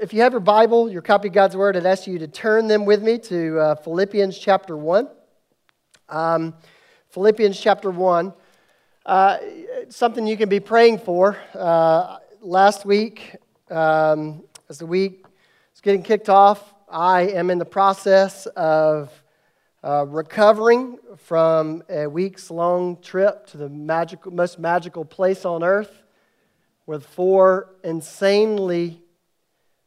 If you have your Bible, your copy of God's Word, I'd ask you to turn them with me to uh, Philippians chapter 1. Um, Philippians chapter 1. Uh, something you can be praying for. Uh, last week, um, as the week is getting kicked off, I am in the process of uh, recovering from a weeks long trip to the magical, most magical place on earth with four insanely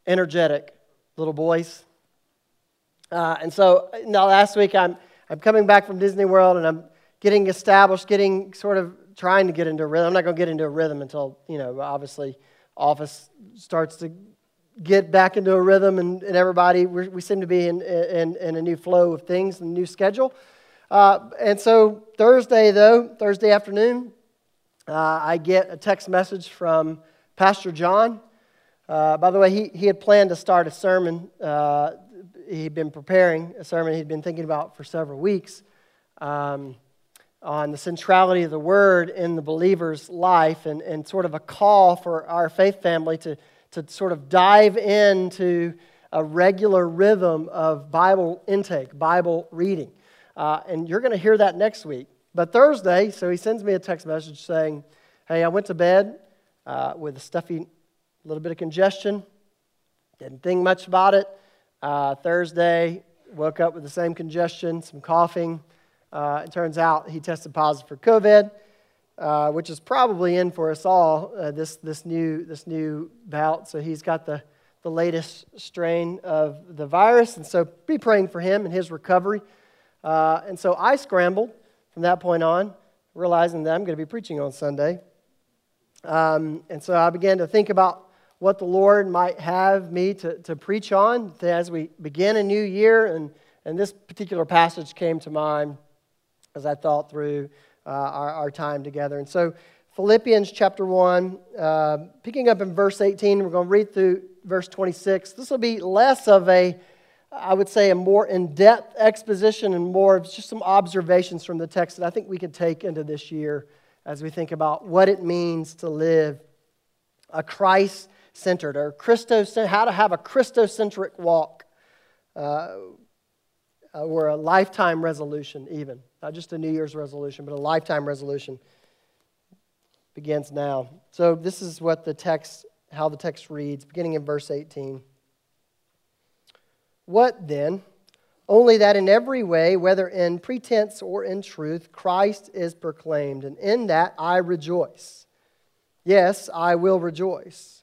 energetic little boys. Uh, and so now last week I'm, I'm coming back from Disney World and I'm getting established, getting sort of trying to get into a rhythm. I'm not going to get into a rhythm until, you know, obviously office starts to get back into a rhythm and, and everybody, we seem to be in, in, in, a new flow of things, a new schedule. Uh, and so Thursday, though, Thursday afternoon, uh, I get a text message from Pastor John. Uh, by the way, he, he had planned to start a sermon. Uh, he'd been preparing a sermon he'd been thinking about for several weeks um, on the centrality of the word in the believer's life and, and sort of a call for our faith family to, to sort of dive into a regular rhythm of Bible intake, Bible reading. Uh, and you're going to hear that next week. But Thursday, so he sends me a text message saying, Hey, I went to bed uh, with a stuffy a little bit of congestion. Didn't think much about it. Uh, Thursday, woke up with the same congestion, some coughing. Uh, it turns out he tested positive for COVID, uh, which is probably in for us all uh, this, this, new, this new bout. So he's got the, the latest strain of the virus. And so be praying for him and his recovery. Uh, and so I scrambled from that point on, realizing that I'm going to be preaching on Sunday. Um, and so I began to think about what the Lord might have me to, to preach on as we begin a new year. And, and this particular passage came to mind as I thought through uh, our, our time together. And so, Philippians chapter 1, uh, picking up in verse 18, we're going to read through verse 26. This will be less of a, I would say, a more in depth exposition and more of just some observations from the text that I think we can take into this year as we think about what it means to live a Christ centered or Christos, how to have a Christocentric walk uh, uh, or a lifetime resolution, even. Not just a New Year's resolution, but a lifetime resolution begins now. So this is what the text, how the text reads, beginning in verse 18. What then? Only that in every way, whether in pretense or in truth, Christ is proclaimed, and in that I rejoice. Yes, I will rejoice.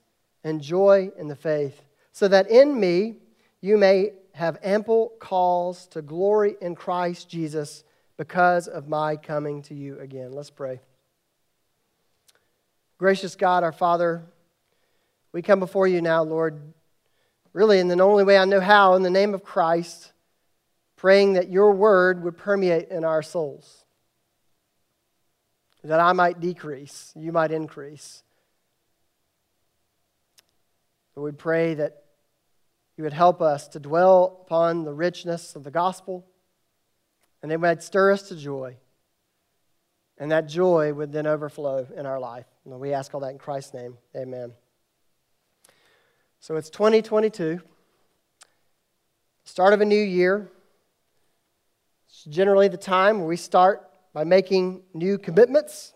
and joy in the faith, so that in me you may have ample cause to glory in Christ Jesus because of my coming to you again. Let's pray. Gracious God, our Father, we come before you now, Lord, really in the only way I know how, in the name of Christ, praying that your word would permeate in our souls, that I might decrease, you might increase. But we pray that you would help us to dwell upon the richness of the gospel and it might stir us to joy. And that joy would then overflow in our life. And we ask all that in Christ's name. Amen. So it's 2022, start of a new year. It's generally the time where we start by making new commitments.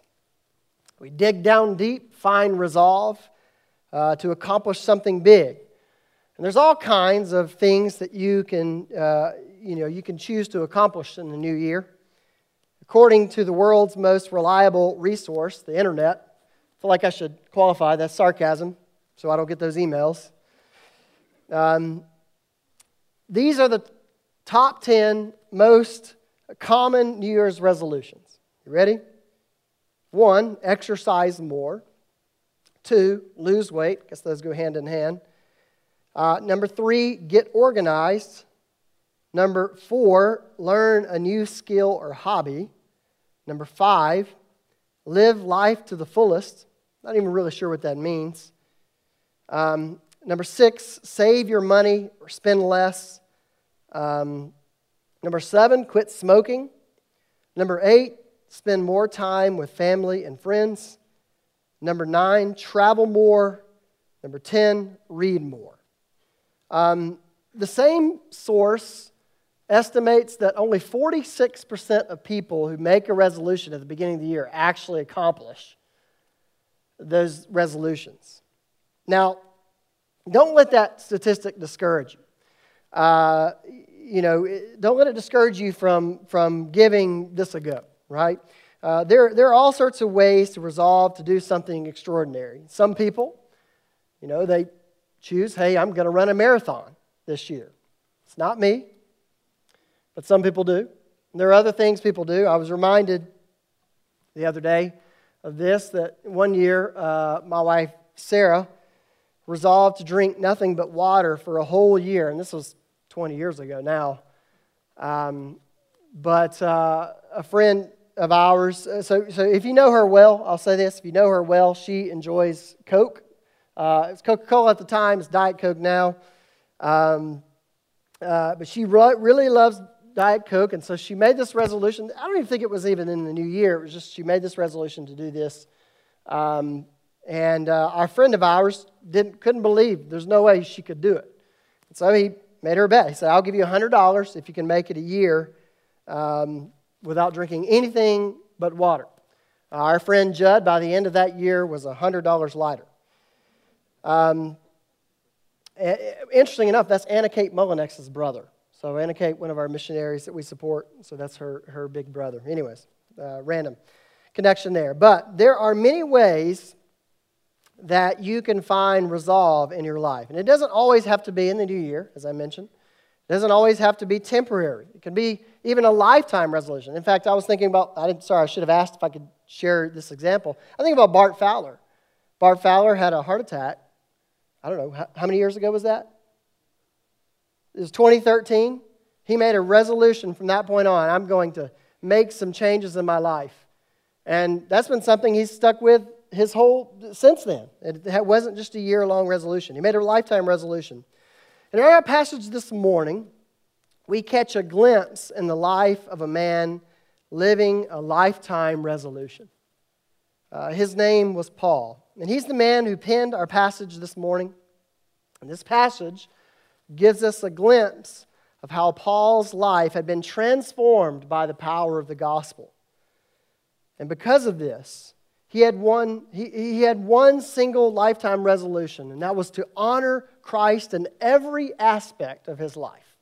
We dig down deep, find resolve, uh, to accomplish something big. And there's all kinds of things that you can, uh, you know, you can choose to accomplish in the new year. According to the world's most reliable resource, the internet, I feel like I should qualify that's sarcasm so I don't get those emails. Um, these are the top 10 most common New Year's resolutions. You ready? One, exercise more. Two, lose weight. I guess those go hand in hand. Uh, number three, get organized. Number four, learn a new skill or hobby. Number five, live life to the fullest. Not even really sure what that means. Um, number six, save your money or spend less. Um, number seven, quit smoking. Number eight, spend more time with family and friends. Number nine, travel more. Number 10, read more. Um, the same source estimates that only 46% of people who make a resolution at the beginning of the year actually accomplish those resolutions. Now, don't let that statistic discourage you. Uh, you know, don't let it discourage you from, from giving this a go, right? Uh, there, there are all sorts of ways to resolve to do something extraordinary. Some people, you know, they choose, hey, I'm going to run a marathon this year. It's not me, but some people do. And there are other things people do. I was reminded the other day of this that one year uh, my wife, Sarah, resolved to drink nothing but water for a whole year. And this was 20 years ago now. Um, but uh, a friend of ours, uh, so, so if you know her well, I'll say this if you know her well, she enjoys Coke. Uh, it's Coca Cola at the time, it's Diet Coke now. Um, uh, but she re- really loves Diet Coke, and so she made this resolution. I don't even think it was even in the new year, it was just she made this resolution to do this. Um, and uh, our friend of ours didn't, couldn't believe there's no way she could do it. And so he made her a bet. He said, I'll give you $100 if you can make it a year um, without drinking anything but water. Uh, our friend Judd, by the end of that year, was $100 lighter. Um, interesting enough, that's Anna Kate Mullinex's brother. So Anna Kate, one of our missionaries that we support, so that's her, her big brother. Anyways, uh, random connection there. But there are many ways that you can find resolve in your life. And it doesn't always have to be in the new year, as I mentioned. It doesn't always have to be temporary. It can be even a lifetime resolution. In fact, I was thinking about, I didn't, sorry, I should have asked if I could share this example. I think about Bart Fowler. Bart Fowler had a heart attack. I don't know, how, how many years ago was that? It was 2013. He made a resolution from that point on I'm going to make some changes in my life. And that's been something he's stuck with his whole since then. It wasn't just a year long resolution. He made a lifetime resolution. In our passage this morning, we catch a glimpse in the life of a man living a lifetime resolution. Uh, his name was Paul, and he's the man who penned our passage this morning. And this passage gives us a glimpse of how Paul's life had been transformed by the power of the gospel. And because of this, he had one, he, he had one single lifetime resolution, and that was to honor Christ in every aspect of his life.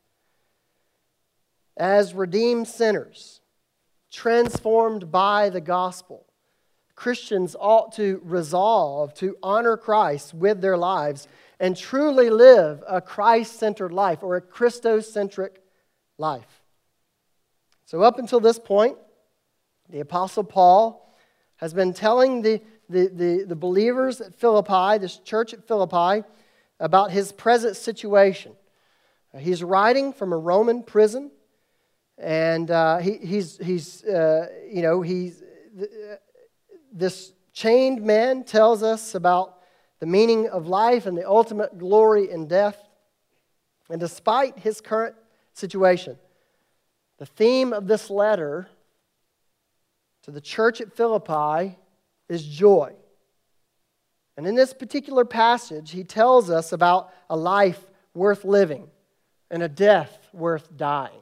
As redeemed sinners, transformed by the gospel, Christians ought to resolve to honor Christ with their lives and truly live a Christ centered life or a Christocentric life. So, up until this point, the Apostle Paul has been telling the, the, the, the believers at Philippi, this church at Philippi, about his present situation. He's writing from a Roman prison, and uh, he, he's, he's uh, you know, he's, this chained man tells us about the meaning of life and the ultimate glory in death. And despite his current situation, the theme of this letter to the church at Philippi is joy. And in this particular passage, he tells us about a life worth living and a death worth dying.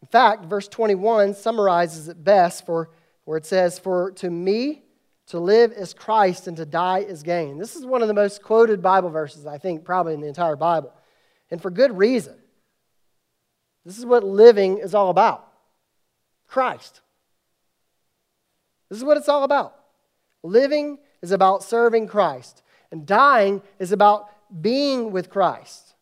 In fact, verse 21 summarizes it best for where it says, For to me, To live is Christ and to die is gain. This is one of the most quoted Bible verses, I think, probably in the entire Bible. And for good reason. This is what living is all about Christ. This is what it's all about. Living is about serving Christ, and dying is about being with Christ,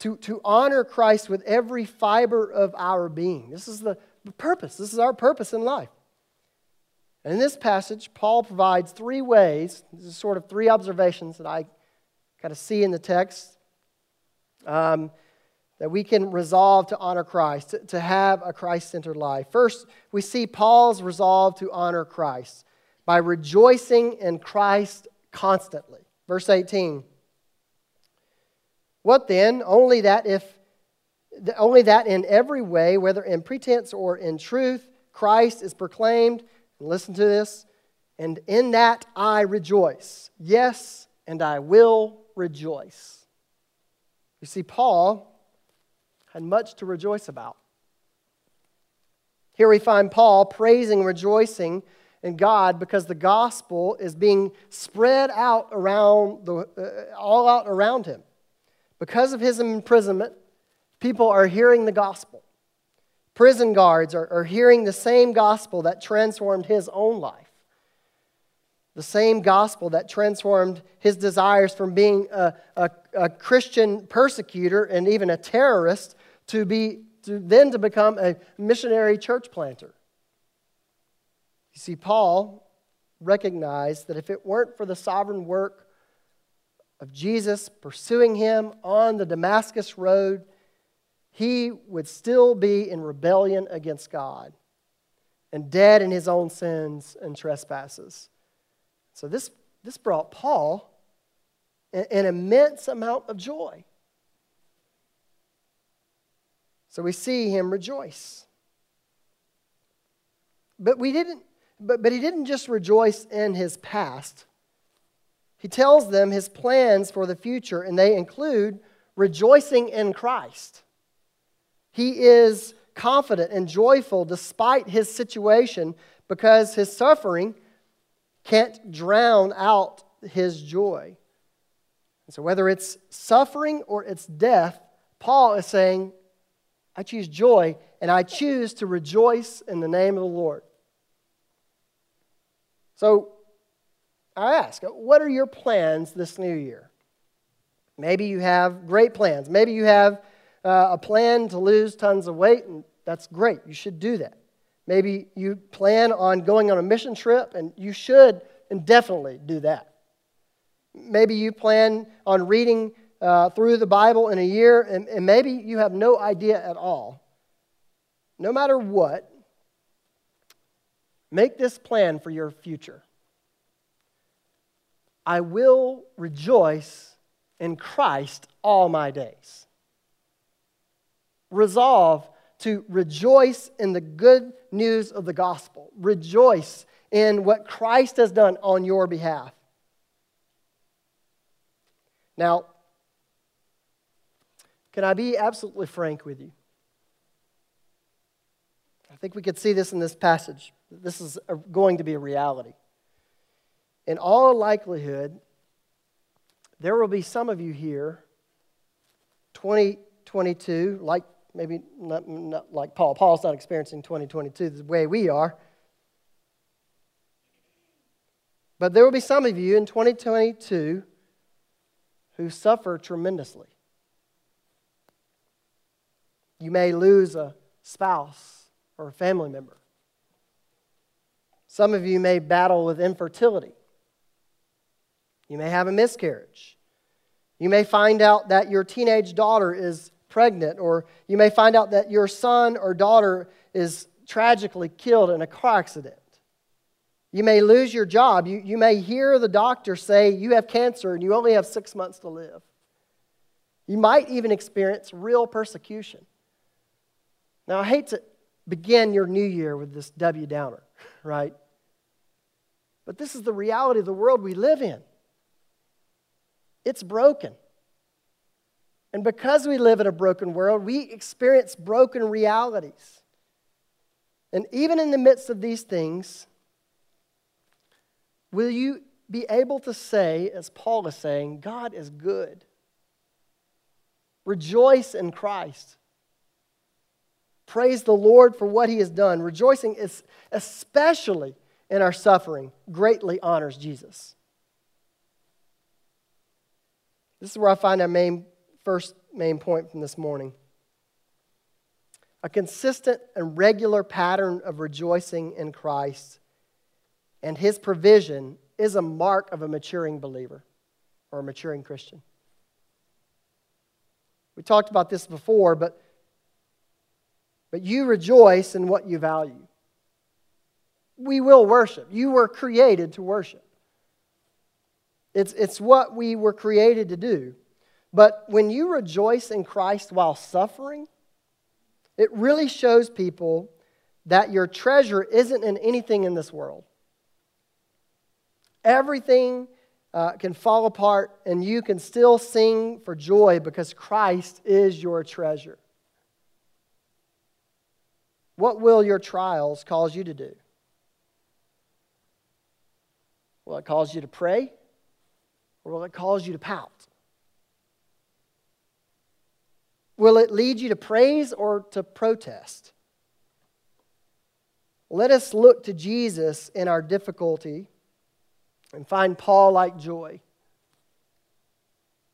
to, to honor Christ with every fiber of our being. This is the purpose. This is our purpose in life. And in this passage, Paul provides three ways, this is sort of three observations that I kind of see in the text, um, that we can resolve to honor Christ, to, have a Christ centered life. First, we see Paul's resolve to honor Christ by rejoicing in Christ constantly. Verse 18. What then? Only that if only that in every way, whether in pretense or in truth, Christ is proclaimed and listen to this. And in that I rejoice. Yes, and I will rejoice. You see, Paul had much to rejoice about. Here we find Paul praising, rejoicing in God because the gospel is being spread out around the, uh, all out around him. Because of his imprisonment, people are hearing the gospel. Prison guards are, are hearing the same gospel that transformed his own life. The same gospel that transformed his desires from being a, a, a Christian persecutor and even a terrorist to, be, to then to become a missionary church planter. You see, Paul recognized that if it weren't for the sovereign work of Jesus pursuing him on the Damascus road, he would still be in rebellion against God and dead in his own sins and trespasses. So, this, this brought Paul an, an immense amount of joy. So, we see him rejoice. But, we didn't, but, but he didn't just rejoice in his past. He tells them his plans for the future, and they include rejoicing in Christ. He is confident and joyful despite his situation because his suffering can't drown out his joy. And so, whether it's suffering or it's death, Paul is saying, I choose joy and I choose to rejoice in the name of the Lord. So, I ask, what are your plans this new year? Maybe you have great plans. Maybe you have uh, a plan to lose tons of weight, and that's great. You should do that. Maybe you plan on going on a mission trip, and you should and definitely do that. Maybe you plan on reading uh, through the Bible in a year, and, and maybe you have no idea at all. No matter what, make this plan for your future. I will rejoice in Christ all my days resolve to rejoice in the good news of the gospel. Rejoice in what Christ has done on your behalf. Now, can I be absolutely frank with you? I think we could see this in this passage. This is going to be a reality. In all likelihood, there will be some of you here, 2022, like maybe not, not like Paul. Paul's not experiencing 2022 the way we are. But there will be some of you in 2022 who suffer tremendously. You may lose a spouse or a family member. Some of you may battle with infertility. You may have a miscarriage. You may find out that your teenage daughter is pregnant, or you may find out that your son or daughter is tragically killed in a car accident. You may lose your job. You, you may hear the doctor say you have cancer and you only have six months to live. You might even experience real persecution. Now, I hate to begin your new year with this W downer, right? But this is the reality of the world we live in. It's broken. And because we live in a broken world, we experience broken realities. And even in the midst of these things, will you be able to say, as Paul is saying, God is good? Rejoice in Christ. Praise the Lord for what he has done. Rejoicing is especially in our suffering greatly honors Jesus. This is where I find our main first main point from this morning. A consistent and regular pattern of rejoicing in Christ and his provision is a mark of a maturing believer or a maturing Christian. We talked about this before, but, but you rejoice in what you value. We will worship. You were created to worship. It's, it's what we were created to do. But when you rejoice in Christ while suffering, it really shows people that your treasure isn't in anything in this world. Everything uh, can fall apart, and you can still sing for joy because Christ is your treasure. What will your trials cause you to do? Will it cause you to pray? Or will it cause you to pout? Will it lead you to praise or to protest? Let us look to Jesus in our difficulty and find Paul like joy.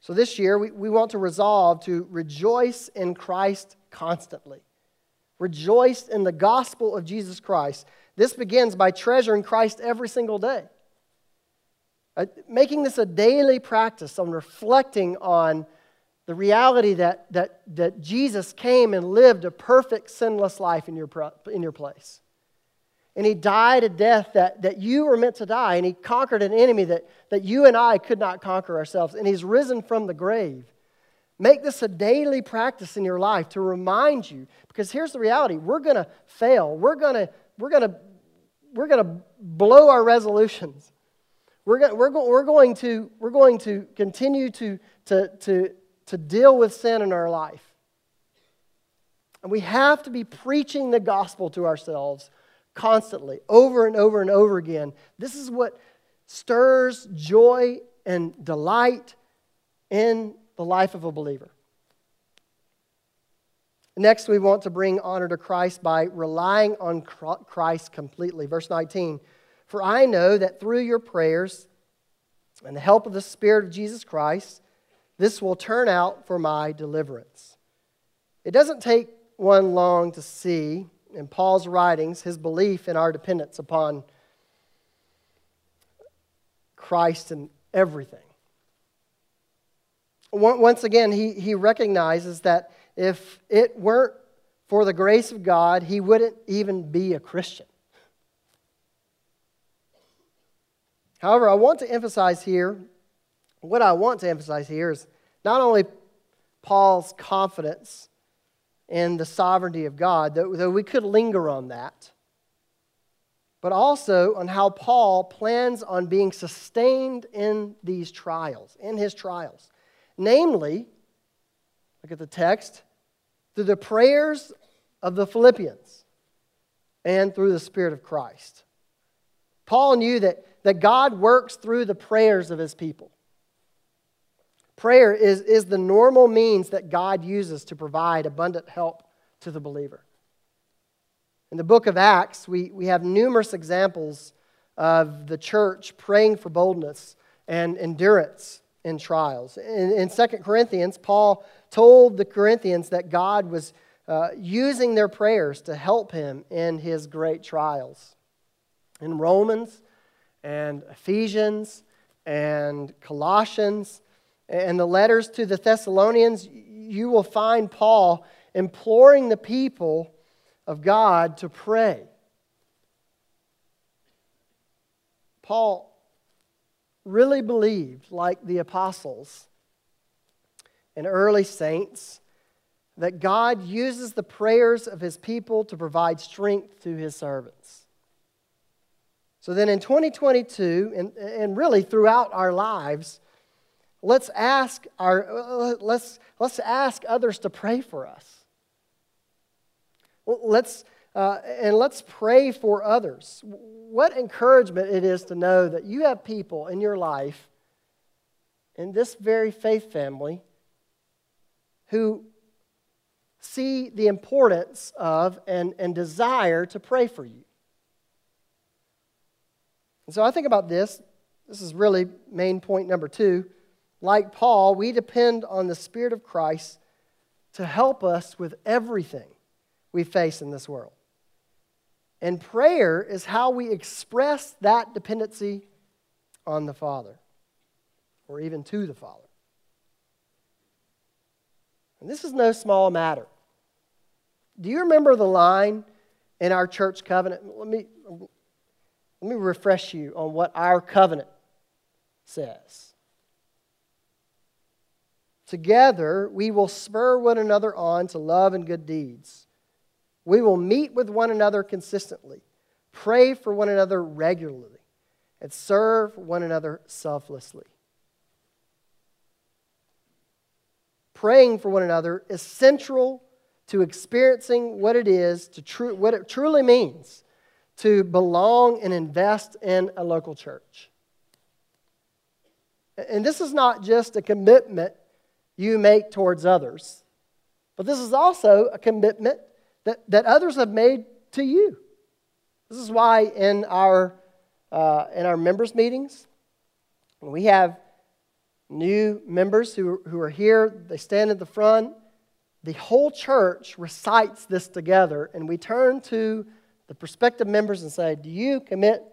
So this year, we, we want to resolve to rejoice in Christ constantly. Rejoice in the gospel of Jesus Christ. This begins by treasuring Christ every single day. Uh, making this a daily practice on reflecting on the reality that, that, that Jesus came and lived a perfect, sinless life in your, in your place and he died a death that, that you were meant to die, and he conquered an enemy that, that you and I could not conquer ourselves, and he's risen from the grave. Make this a daily practice in your life to remind you, because here's the reality we're going to fail. We're going to we're gonna, we're gonna blow our resolutions. We're, go, we're, go, we're, going to, we're going to continue to, to, to, to deal with sin in our life. And we have to be preaching the gospel to ourselves constantly, over and over and over again. This is what stirs joy and delight in the life of a believer. Next, we want to bring honor to Christ by relying on Christ completely. Verse 19 For I know that through your prayers and the help of the Spirit of Jesus Christ, this will turn out for my deliverance. It doesn't take one long to see in Paul's writings his belief in our dependence upon Christ and everything. Once again, he, he recognizes that if it weren't for the grace of God, he wouldn't even be a Christian. However, I want to emphasize here, what I want to emphasize here is not only Paul's confidence in the sovereignty of God, though we could linger on that, but also on how Paul plans on being sustained in these trials, in his trials. Namely, look at the text, through the prayers of the Philippians and through the Spirit of Christ. Paul knew that, that God works through the prayers of his people. Prayer is, is the normal means that God uses to provide abundant help to the believer. In the book of Acts, we, we have numerous examples of the church praying for boldness and endurance in trials. In, in 2 Corinthians, Paul told the Corinthians that God was uh, using their prayers to help him in his great trials. In Romans and Ephesians and Colossians, and the letters to the Thessalonians, you will find Paul imploring the people of God to pray. Paul really believed, like the apostles and early saints, that God uses the prayers of his people to provide strength to his servants. So then in 2022, and, and really throughout our lives, let's ask, our, let's, let's ask others to pray for us. Let's, uh, and let's pray for others. What encouragement it is to know that you have people in your life, in this very faith family, who see the importance of and, and desire to pray for you. And so I think about this. This is really main point number two. Like Paul, we depend on the Spirit of Christ to help us with everything we face in this world. And prayer is how we express that dependency on the Father, or even to the Father. And this is no small matter. Do you remember the line in our church covenant? Let me, let me refresh you on what our covenant says. Together, we will spur one another on to love and good deeds. We will meet with one another consistently, pray for one another regularly, and serve one another selflessly. Praying for one another is central to experiencing what it is to tru- what it truly means to belong and invest in a local church. And this is not just a commitment you make towards others, but this is also a commitment that, that others have made to you. This is why in our, uh, in our members' meetings, when we have new members who, who are here, they stand at the front the whole church recites this together, and we turn to the prospective members and say, Do you commit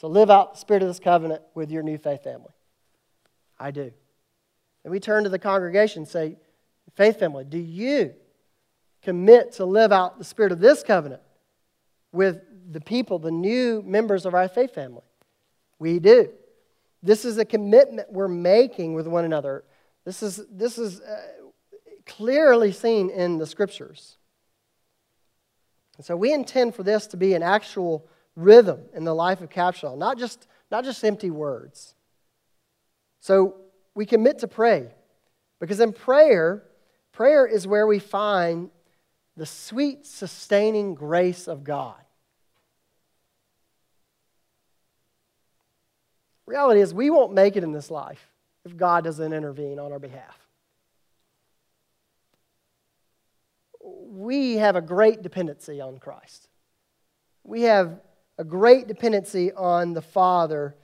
to live out the spirit of this covenant with your new faith family? I do. And we turn to the congregation and say, Faith family, do you commit to live out the spirit of this covenant with the people, the new members of our faith family? We do. This is a commitment we're making with one another. This is, this is uh, clearly seen in the scriptures. And so we intend for this to be an actual rhythm in the life of Capshaw, not just, not just empty words. So we commit to pray because in prayer, prayer is where we find the sweet, sustaining grace of God. Reality is, we won't make it in this life if God doesn't intervene on our behalf. we have a great dependency on Christ. We have a great dependency on the Father,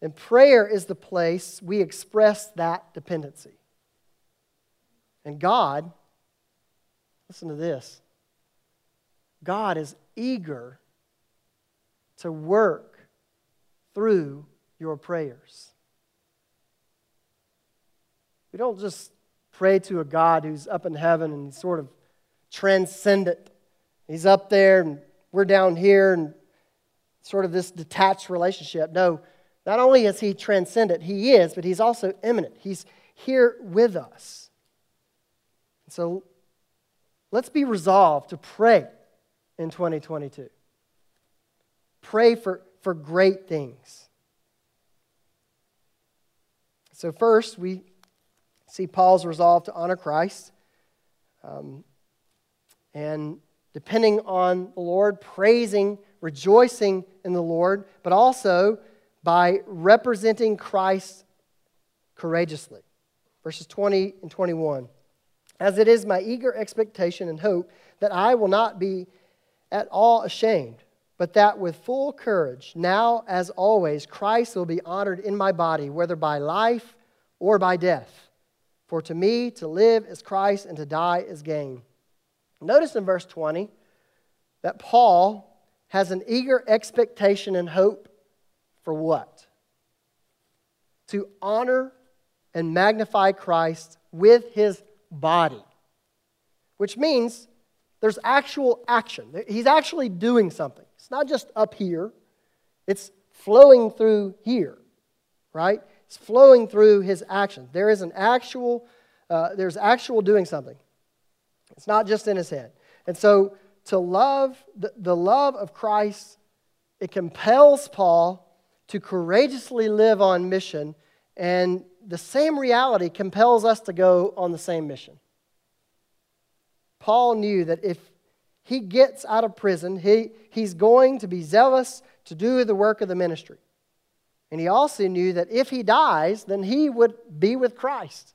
and prayer is the place we express that dependency. And God, listen to this God is eager to work through your prayers. We don't just pray to a God who's up in heaven and sort of transcendent. He's up there and we're down here and sort of this detached relationship. No, not only is he transcendent, he is, but he's also immanent. He's here with us. So let's be resolved to pray in 2022. Pray for, for great things. So, first, we see Paul's resolve to honor Christ. Um, and depending on the Lord, praising, rejoicing in the Lord, but also by representing Christ courageously. Verses 20 and 21. As it is my eager expectation and hope that I will not be at all ashamed, but that with full courage, now as always, Christ will be honored in my body, whether by life or by death. For to me, to live is Christ, and to die is gain. Notice in verse 20 that Paul has an eager expectation and hope for what? To honor and magnify Christ with his body, which means there's actual action. He's actually doing something. It's not just up here, it's flowing through here, right? It's flowing through his action. There is an actual, uh, there's actual doing something. It's not just in his head. And so to love, the, the love of Christ, it compels Paul to courageously live on mission, and the same reality compels us to go on the same mission. Paul knew that if he gets out of prison, he, he's going to be zealous to do the work of the ministry. And he also knew that if he dies, then he would be with Christ.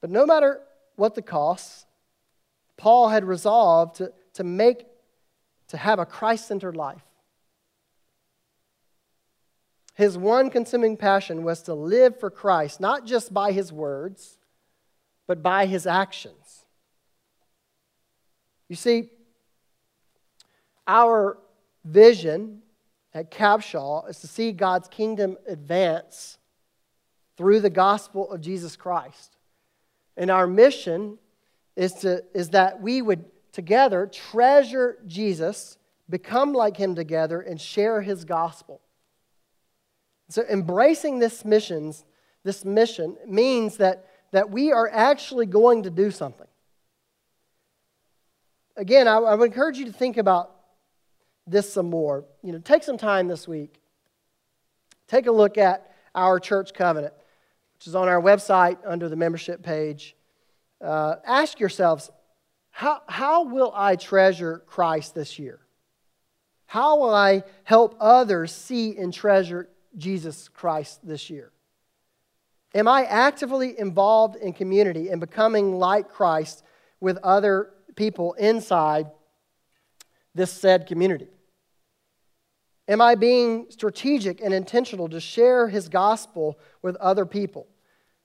But no matter what the cost, Paul had resolved to, to make, to have a Christ centered life. His one consuming passion was to live for Christ, not just by his words, but by his actions. You see, our vision at Capshaw is to see God's kingdom advance through the gospel of Jesus Christ. And our mission is, to, is that we would together treasure Jesus, become like him together, and share his gospel. So embracing this missions, this mission means that, that we are actually going to do something. Again, I, I would encourage you to think about this some more. You know, take some time this week. Take a look at our church covenant, which is on our website under the membership page. Uh, ask yourselves, how, how will I treasure Christ this year? How will I help others see and treasure Jesus Christ this year? Am I actively involved in community and becoming like Christ with other people inside this said community? Am I being strategic and intentional to share his gospel with other people?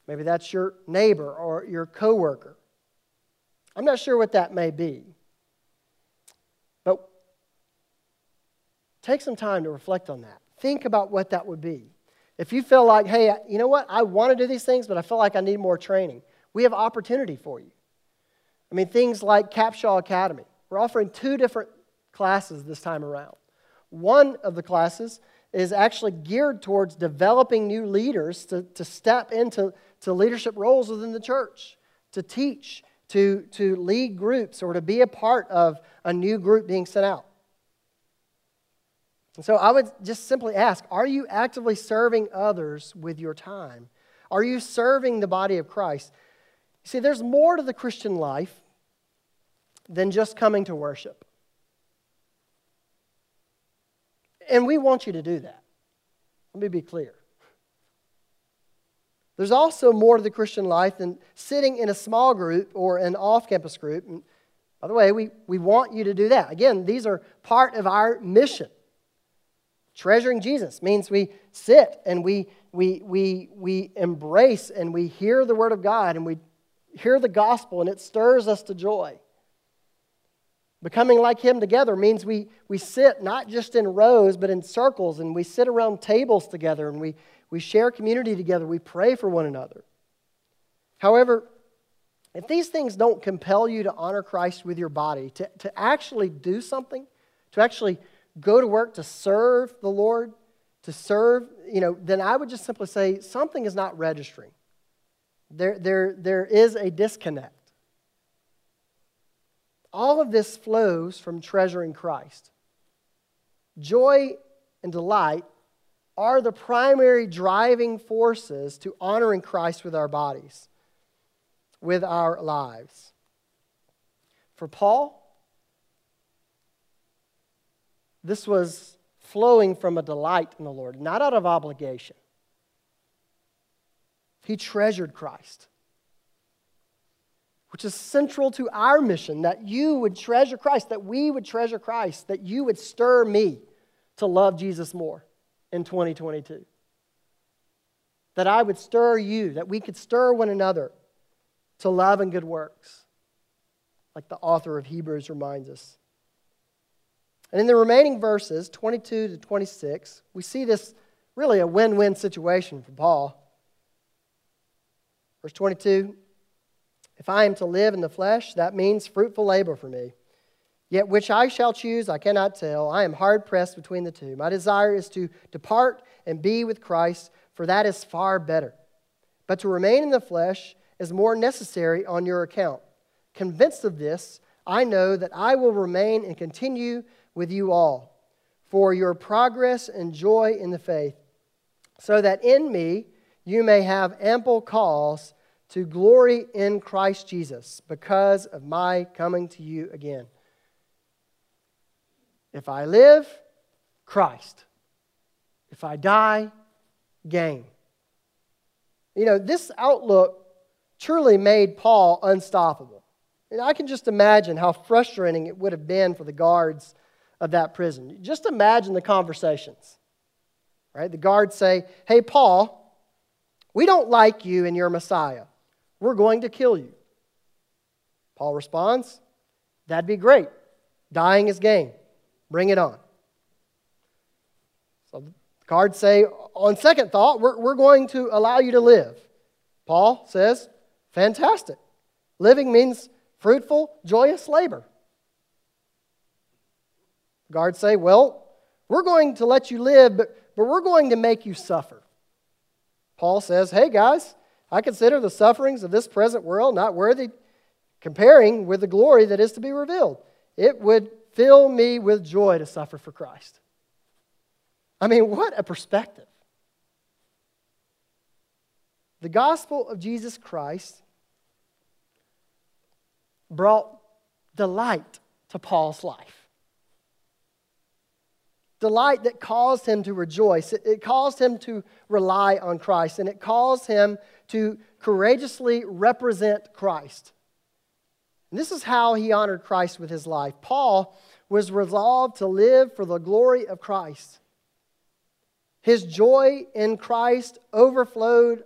Maybe that's your neighbor or your coworker. I'm not sure what that may be. But take some time to reflect on that. Think about what that would be. If you feel like, hey, you know what? I want to do these things, but I feel like I need more training, we have opportunity for you. I mean, things like Capshaw Academy. We're offering two different classes this time around. One of the classes is actually geared towards developing new leaders to, to step into to leadership roles within the church, to teach, to, to lead groups, or to be a part of a new group being sent out. And so I would just simply ask Are you actively serving others with your time? Are you serving the body of Christ? You see, there's more to the Christian life than just coming to worship. And we want you to do that. Let me be clear. There's also more to the Christian life than sitting in a small group or an off campus group. And by the way, we, we want you to do that. Again, these are part of our mission. Treasuring Jesus means we sit and we, we, we, we embrace and we hear the Word of God and we hear the gospel and it stirs us to joy. Becoming like Him together means we, we sit not just in rows, but in circles, and we sit around tables together, and we, we share community together, we pray for one another. However, if these things don't compel you to honor Christ with your body, to, to actually do something, to actually go to work to serve the Lord, to serve, you know, then I would just simply say something is not registering. There, there, there is a disconnect. All of this flows from treasuring Christ. Joy and delight are the primary driving forces to honoring Christ with our bodies, with our lives. For Paul, this was flowing from a delight in the Lord, not out of obligation. He treasured Christ which is central to our mission that you would treasure Christ, that we would treasure Christ, that you would stir me to love Jesus more in 2022. That I would stir you, that we could stir one another to love and good works, like the author of Hebrews reminds us. And in the remaining verses, 22 to 26, we see this really a win win situation for Paul. Verse 22 if I am to live in the flesh, that means fruitful labor for me. Yet which I shall choose, I cannot tell. I am hard pressed between the two. My desire is to depart and be with Christ, for that is far better. But to remain in the flesh is more necessary on your account. Convinced of this, I know that I will remain and continue with you all for your progress and joy in the faith, so that in me you may have ample cause to glory in Christ Jesus because of my coming to you again. If I live, Christ. If I die, gain. You know, this outlook truly made Paul unstoppable. And I can just imagine how frustrating it would have been for the guards of that prison. Just imagine the conversations. Right? The guards say, Hey, Paul, we don't like you and your Messiah. We're going to kill you. Paul responds, That'd be great. Dying is gain. Bring it on. So the guards say, On second thought, we're, we're going to allow you to live. Paul says, Fantastic. Living means fruitful, joyous labor. Guards say, Well, we're going to let you live, but, but we're going to make you suffer. Paul says, Hey guys, I consider the sufferings of this present world not worthy comparing with the glory that is to be revealed. It would fill me with joy to suffer for Christ. I mean, what a perspective. The gospel of Jesus Christ brought delight to Paul's life delight that caused him to rejoice. It, caused him to rely on Christ, and it caused him to courageously represent Christ. And this is how he honored Christ with his life. Paul was resolved to live for the glory of Christ. His joy in Christ overflowed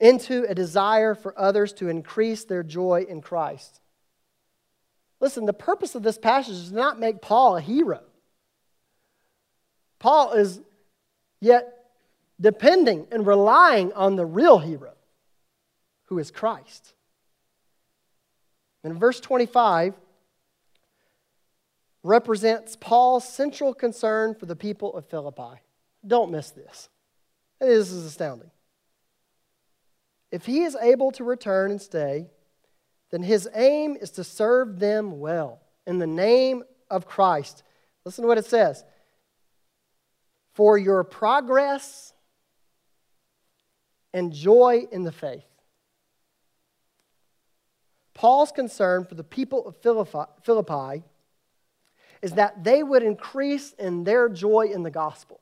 into a desire for others to increase their joy in Christ. Listen, the purpose of this passage is not make Paul a hero. Paul is yet depending and relying on the real hero, who is Christ. And verse 25 represents Paul's central concern for the people of Philippi. Don't miss this. This is astounding. If he is able to return and stay, then his aim is to serve them well in the name of Christ. Listen to what it says for your progress and joy in the faith. Paul's concern for the people of Philippi is that they would increase in their joy in the gospel.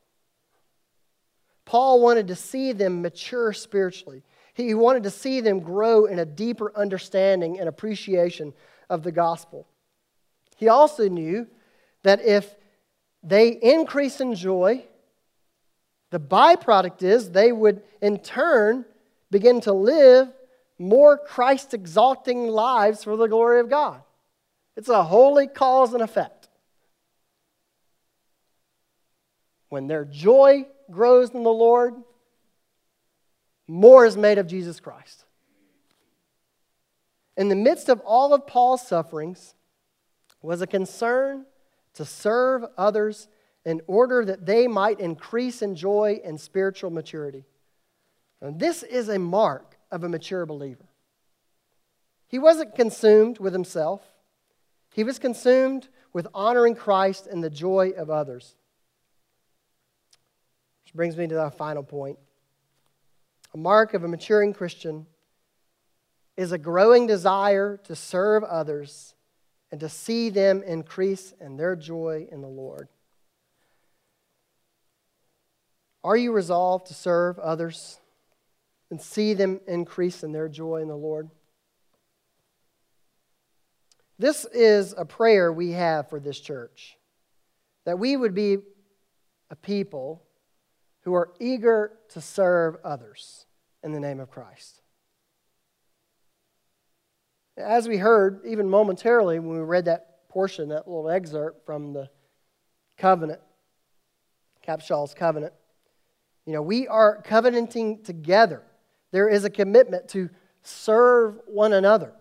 Paul wanted to see them mature spiritually. He wanted to see them grow in a deeper understanding and appreciation of the gospel. He also knew that if they increase in joy, the byproduct is they would, in turn, begin to live more Christ exalting lives for the glory of God. It's a holy cause and effect. When their joy grows in the Lord, more is made of Jesus Christ. In the midst of all of Paul's sufferings was a concern to serve others in order that they might increase in joy and spiritual maturity. And this is a mark of a mature believer. He wasn't consumed with himself, he was consumed with honoring Christ and the joy of others. Which brings me to our final point. A mark of a maturing Christian is a growing desire to serve others and to see them increase in their joy in the Lord. Are you resolved to serve others and see them increase in their joy in the Lord? This is a prayer we have for this church that we would be a people who are eager to serve others in the name of Christ. As we heard, even momentarily, when we read that portion, that little excerpt from the covenant, Capshaw's covenant, you know, we are covenanting together. There is a commitment to serve one another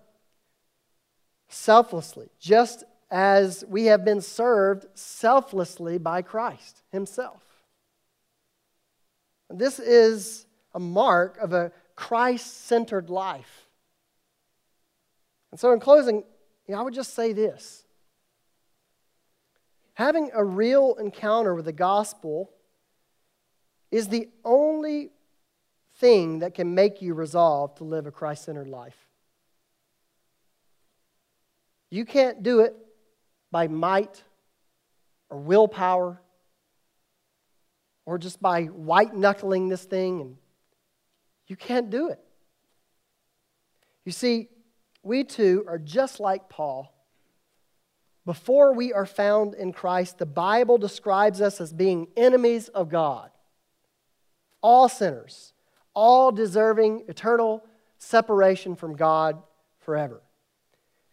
selflessly, just as we have been served selflessly by Christ Himself. This is a mark of a Christ centered life. And so, in closing, you know, I would just say this having a real encounter with the gospel is the only thing that can make you resolve to live a Christ centered life. You can't do it by might or willpower or just by white knuckling this thing and you can't do it. You see, we too are just like Paul. Before we are found in Christ, the Bible describes us as being enemies of God. All sinners, all deserving eternal separation from God forever.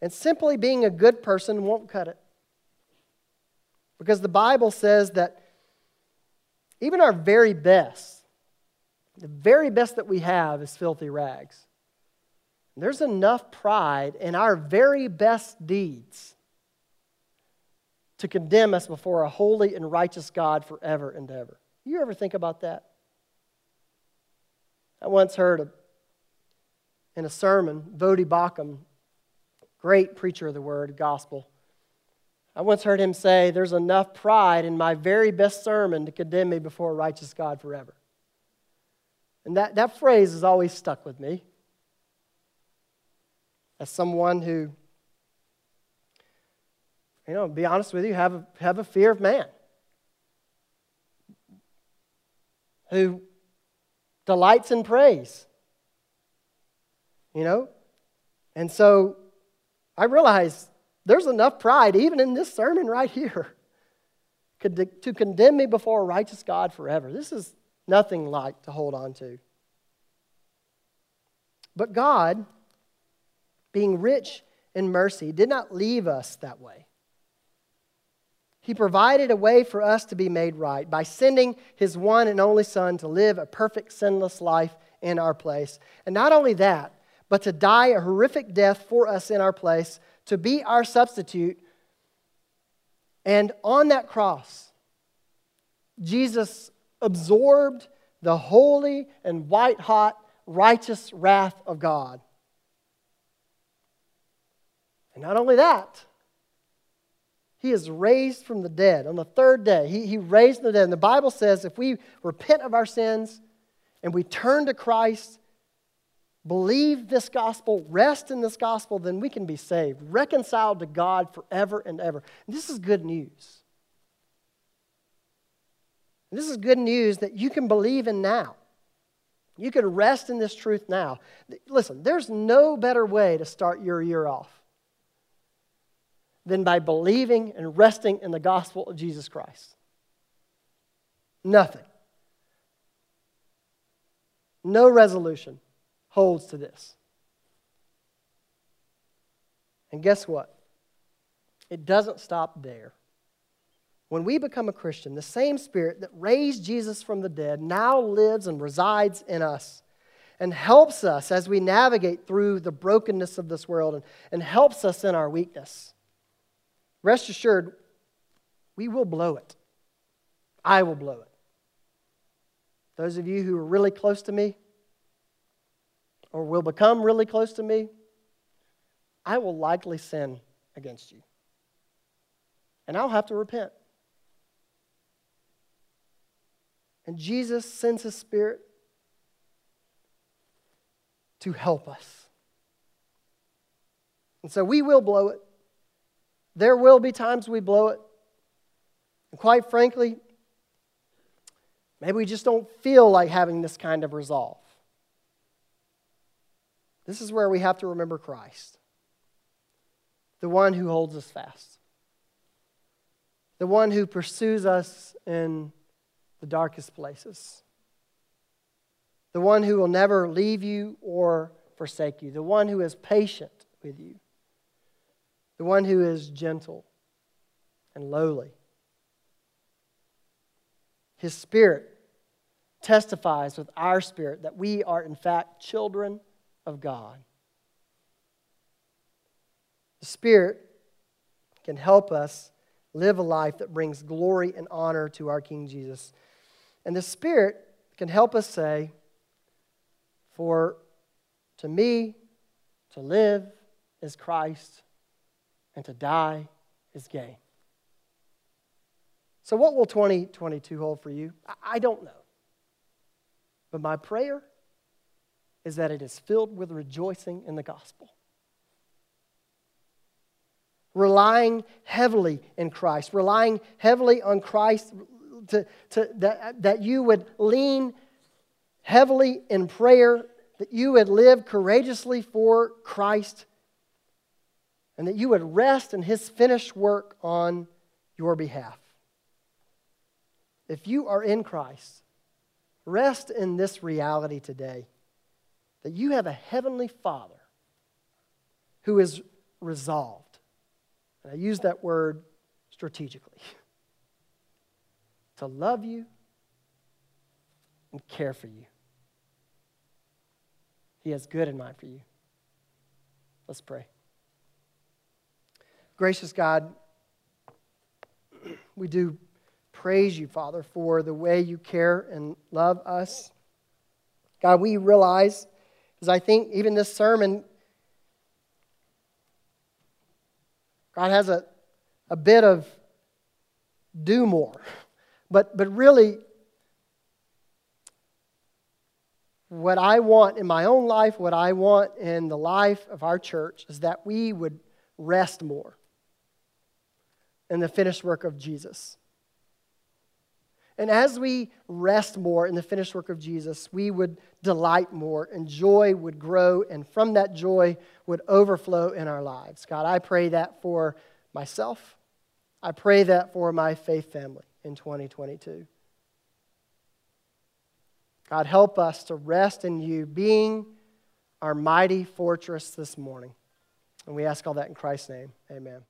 And simply being a good person won't cut it. Because the Bible says that even our very best, the very best that we have is filthy rags. There's enough pride in our very best deeds to condemn us before a holy and righteous God forever and ever. You ever think about that? I once heard a, in a sermon, Voddie Baucham, great preacher of the word, gospel. I once heard him say, There's enough pride in my very best sermon to condemn me before a righteous God forever. And that, that phrase has always stuck with me as someone who, you know, be honest with you, have a, have a fear of man. Who delights in praise. You know? And so I realize there's enough pride, even in this sermon right here, to condemn me before a righteous God forever. This is nothing light to hold on to. But God being rich in mercy, did not leave us that way. He provided a way for us to be made right by sending his one and only Son to live a perfect, sinless life in our place. And not only that, but to die a horrific death for us in our place, to be our substitute. And on that cross, Jesus absorbed the holy and white hot righteous wrath of God. And not only that, he is raised from the dead on the third day. He, he raised from the dead. And the Bible says if we repent of our sins and we turn to Christ, believe this gospel, rest in this gospel, then we can be saved, reconciled to God forever and ever. And this is good news. And this is good news that you can believe in now. You can rest in this truth now. Listen, there's no better way to start your year off than by believing and resting in the gospel of Jesus Christ. Nothing. No resolution holds to this. And guess what? It doesn't stop there. When we become a Christian, the same Spirit that raised Jesus from the dead now lives and resides in us and helps us as we navigate through the brokenness of this world and, and helps us in our weakness. Rest assured, we will blow it. I will blow it. Those of you who are really close to me or will become really close to me, I will likely sin against you. And I'll have to repent. And Jesus sends his Spirit to help us. And so we will blow it. There will be times we blow it. And quite frankly, maybe we just don't feel like having this kind of resolve. This is where we have to remember Christ, the one who holds us fast, the one who pursues us in the darkest places, the one who will never leave you or forsake you, the one who is patient with you the one who is gentle and lowly. His spirit testifies with our spirit that we are, in fact, children of God. The Spirit can help us live a life that brings glory and honor to our King Jesus. And the Spirit can help us say, For to me, to live is Christ, and to die is gain. So, what will 2022 hold for you? I don't know. But my prayer is that it is filled with rejoicing in the gospel. Relying heavily in Christ, relying heavily on Christ, to, to, that, that you would lean heavily in prayer, that you would live courageously for Christ, and that you would rest in his finished work on your behalf. If you are in Christ, rest in this reality today that you have a heavenly Father who is resolved. And I use that word strategically to love you and care for you. He has good in mind for you. Let's pray. Gracious God, we do praise you, Father, for the way you care and love us. God, we realize, as I think even this sermon, God has a, a bit of do more. But, but really, what I want in my own life, what I want in the life of our church, is that we would rest more in the finished work of Jesus. And as we rest more in the finished work of Jesus, we would delight more, and joy would grow, and from that joy would overflow in our lives. God, I pray that for myself. I pray that for my faith family in 2022. God, help us to rest in you, being our mighty fortress this morning. And we ask all that in Christ's name. Amen.